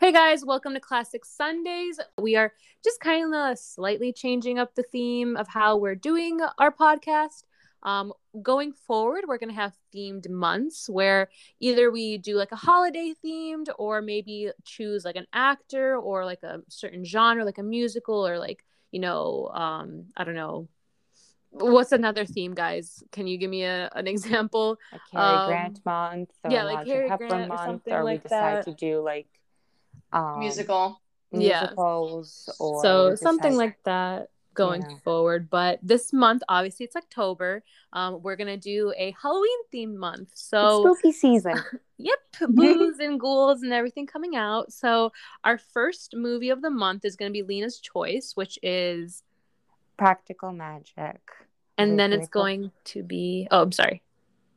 Hey guys, welcome to Classic Sundays. We are just kind of slightly changing up the theme of how we're doing our podcast. Um, going forward, we're going to have themed months where either we do like a holiday themed or maybe choose like an actor or like a certain genre, like a musical or like, you know, um, I don't know. What's another theme, guys? Can you give me a, an example? Like Cary um, Grant month, or yeah, like Cary Hepburn Grant month, or, or like we decide that. to do like um, musical. Yeah. musicals or so something decide- like that going Yeah. forward but this month obviously it's october um, we're gonna do a halloween themed month It's so spooky season. yep blues and ghouls and everything coming out so our first movie of the month is gonna be lena's choice which is Practical magic. and Wait, then it's what? going to be oh i'm sorry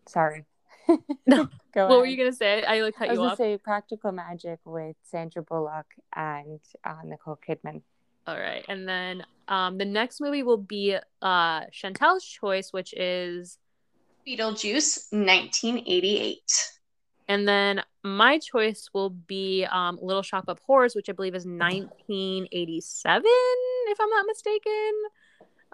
Sorry. No. Go what were you gonna say i like cut I was you gonna off say practical magic with Sandra Bullock and uh, Nicole Kidman. all right and then um, the next movie will be uh chantel's choice which is Beetlejuice, 1988. And then my choice will be um, Little Shop of Horrors, which I believe is 1987, if I'm not mistaken.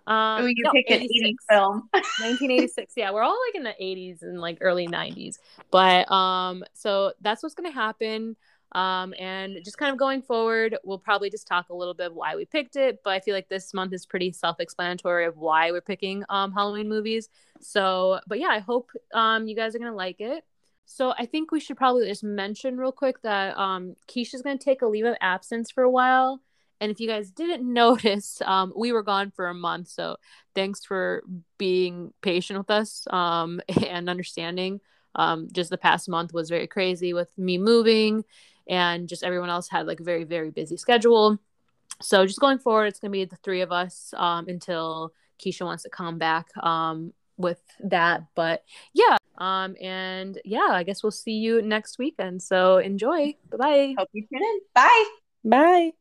Um, Oh, you no, picked an 86. 80s film. 1986. Yeah, we're all like in the 80s and like early 90s. But um, so that's what's gonna happen. Um, and just kind of going forward, we'll probably just talk a little bit why we picked it. But I feel like this month is pretty self-explanatory of why we're picking um Halloween movies. So, but yeah, I hope um you guys are gonna like it. So I think we should probably just mention real quick that um Keisha's gonna take a leave of absence for a while. And if you guys didn't notice, um, we were gone for a month. So thanks for being patient with us um, and understanding. Um, just the past month was very crazy with me moving, and just everyone else had like a very very busy schedule. So just going forward, it's gonna be the three of us um, until Keisha wants to come back um, with that. But yeah, um, and yeah, I guess we'll see you next weekend. So enjoy. Bye bye. Hope you tune in. Bye. Bye.